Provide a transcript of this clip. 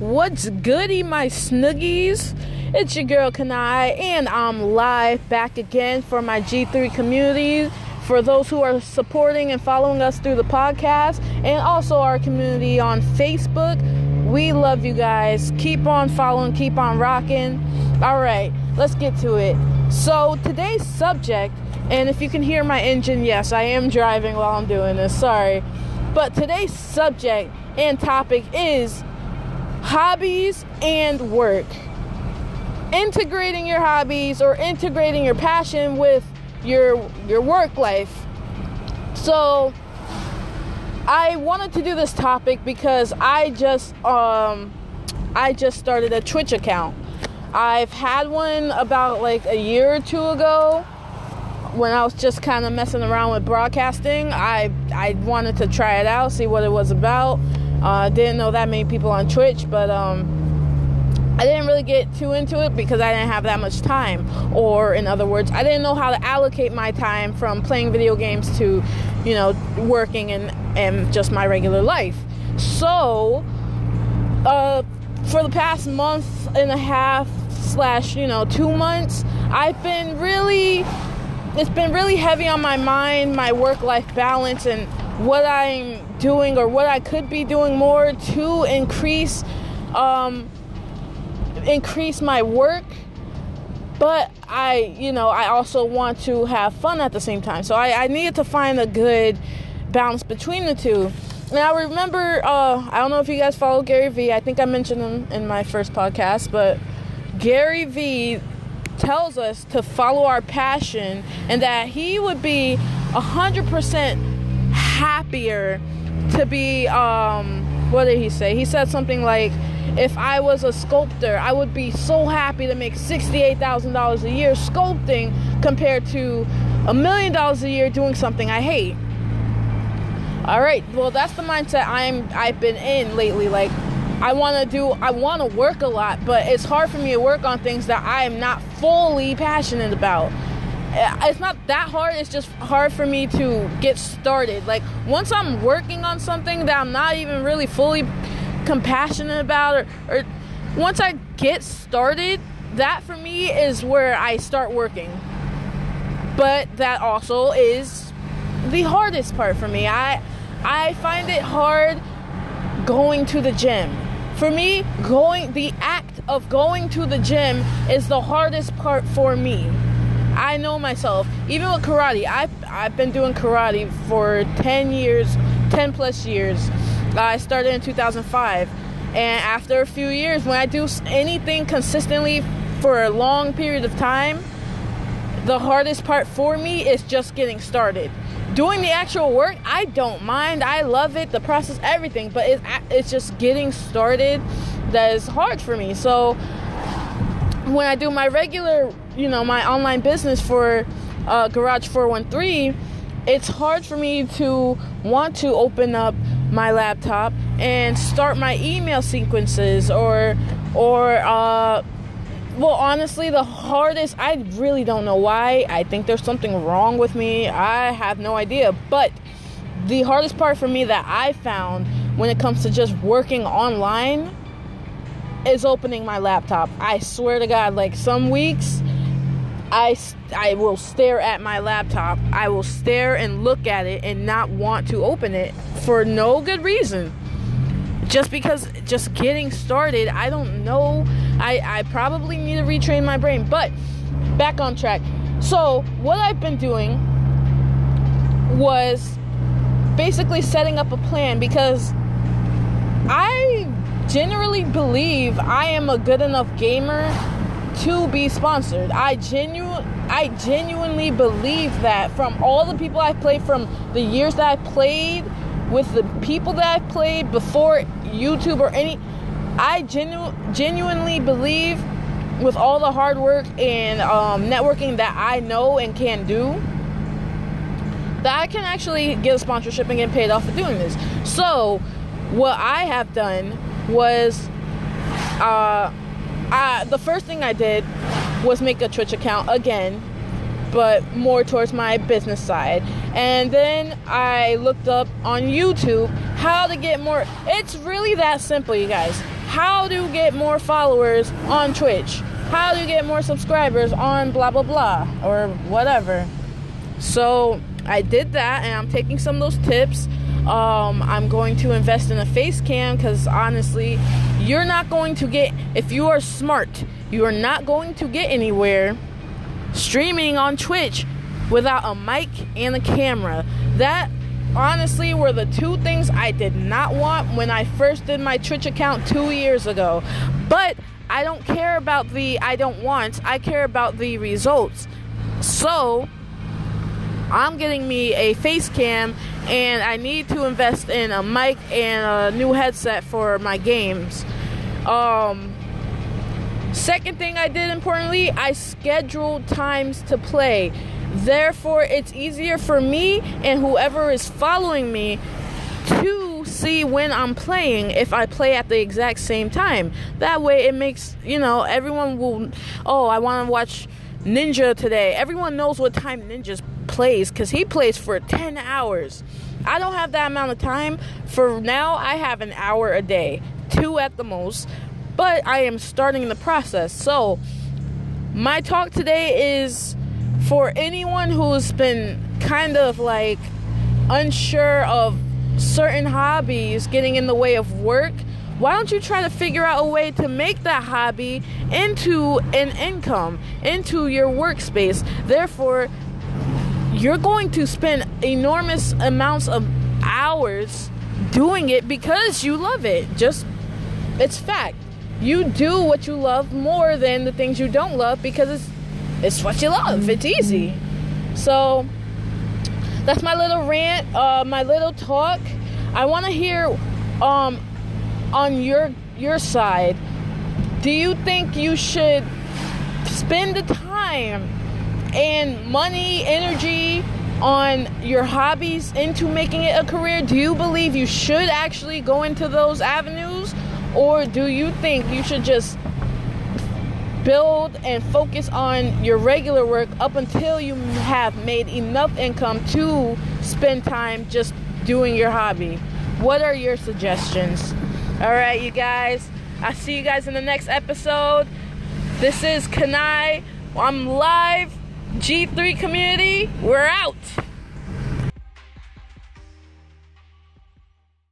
What's goody, my snuggies? It's your girl Kanai, and I'm live back again for my G3 community. For those who are supporting and following us through the podcast, and also our community on Facebook, we love you guys. Keep on following, keep on rocking. All right, let's get to it. So, today's subject, and if you can hear my engine, yes, I am driving while I'm doing this, sorry. But today's subject and topic is hobbies and work. Integrating your hobbies or integrating your passion with your your work life. So I wanted to do this topic because I just um I just started a Twitch account. I've had one about like a year or two ago when I was just kind of messing around with broadcasting. I I wanted to try it out, see what it was about. Uh, didn't know that many people on Twitch, but um, I didn't really get too into it because I didn't have that much time. Or, in other words, I didn't know how to allocate my time from playing video games to, you know, working and, and just my regular life. So, uh, for the past month and a half slash, you know, two months, I've been really, it's been really heavy on my mind, my work life balance, and what I'm doing or what I could be doing more to increase um, increase my work. But I you know I also want to have fun at the same time. So I, I needed to find a good balance between the two. And I remember uh, I don't know if you guys follow Gary Vee. I think I mentioned him in my first podcast but Gary Vee tells us to follow our passion and that he would be a hundred percent happier to be um what did he say? He said something like if i was a sculptor i would be so happy to make $68000 a year sculpting compared to a million dollars a year doing something i hate. All right well that's the mindset i'm i've been in lately like i want to do i want to work a lot but it's hard for me to work on things that i am not fully passionate about Uh, it's not that hard it's just hard for me to get started. Like once i'm working on something that i'm not even really fully compassionate about or, or once i get started that for me is where i start working. But that also is the hardest part for me. I i find it hard going to the gym. For me going the act of going to the gym is the hardest part for me I know myself. Even with karate, I've, I've been doing karate for 10 years, 10 plus years. I started in 2005. And after a few years, when I do anything consistently for a long period of time, the hardest part for me is just getting started. Doing the actual work, I don't mind. I love it, the process, everything. But it's, it's just getting started that is hard for me. So when I do my regular you know my online business for uh, Garage 413, it's hard for me to want to open up my laptop and start my email sequences or or uh, well honestly the hardest I really don't know why. I think there's something wrong with me. I have no idea. But the hardest part for me that I found when it comes to just working online is opening my laptop. I swear to god like some weeks I, I will stare at my laptop. I will stare and look at it and not want to open it for no good reason. Just because just getting started, I don't know. I, I probably need to retrain my brain. But back on track. So, what I've been doing was basically setting up a plan because I generally believe I am a good enough gamer to be sponsored. I genu I genuinely believe that from all the people I've played, from the years that I played, with the people that I've played before YouTube or any, I genu- genuinely believe with all the hard work and um, networking that I know and can do, that I can actually get a sponsorship and get paid off for doing this. So, what I have done was, uh, I, the first thing I did was make a Twitch account again, but more towards my business side. And then I looked up on YouTube how to get more. It's really that simple, you guys. how to get more followers on Twitch, how to get more subscribers on blah blah blah or whatever. So I did that, and I'm taking some of those tips. Um, I'm going to invest in a face cam because honestly, you're not going to get, if you are smart, you are not going to get anywhere streaming on Twitch without a mic and a camera. That honestly were the two things I did not want when I first did my Twitch account two years ago. But I don't care about the I don't want, I care about the results. So, I'm getting me a face cam and I need to invest in a mic and a new headset for my games. Um, second thing I did importantly, I scheduled times to play. Therefore, it's easier for me and whoever is following me to see when I'm playing if I play at the exact same time. That way, it makes, you know, everyone will, oh, I want to watch Ninja today. Everyone knows what time Ninja plays because he plays for 10 hours. I don't have that amount of time. For now, I have an hour a day, two at the most, but I am starting the process. So, my talk today is for anyone who's been kind of like unsure of certain hobbies getting in the way of work why don't you try to figure out a way to make that hobby into an income, into your workspace? Therefore, you're going to spend enormous amounts of hours doing it because you love it. Just, it's fact. You do what you love more than the things you don't love because it's, it's what you love. It's easy. So, that's my little rant, uh, my little talk. I want to hear um, on your your side, do you think you should spend the time and money, energy on your hobbies into making it a career? Do you believe you should actually go into those avenues? Or do you think you should just build and focus on your regular work up until you have made enough income to spend time just doing your hobby? What are your suggestions? All right, you guys. I'll see you guys in the next episode. This is Kanai. I'm live. G3 community. We're out.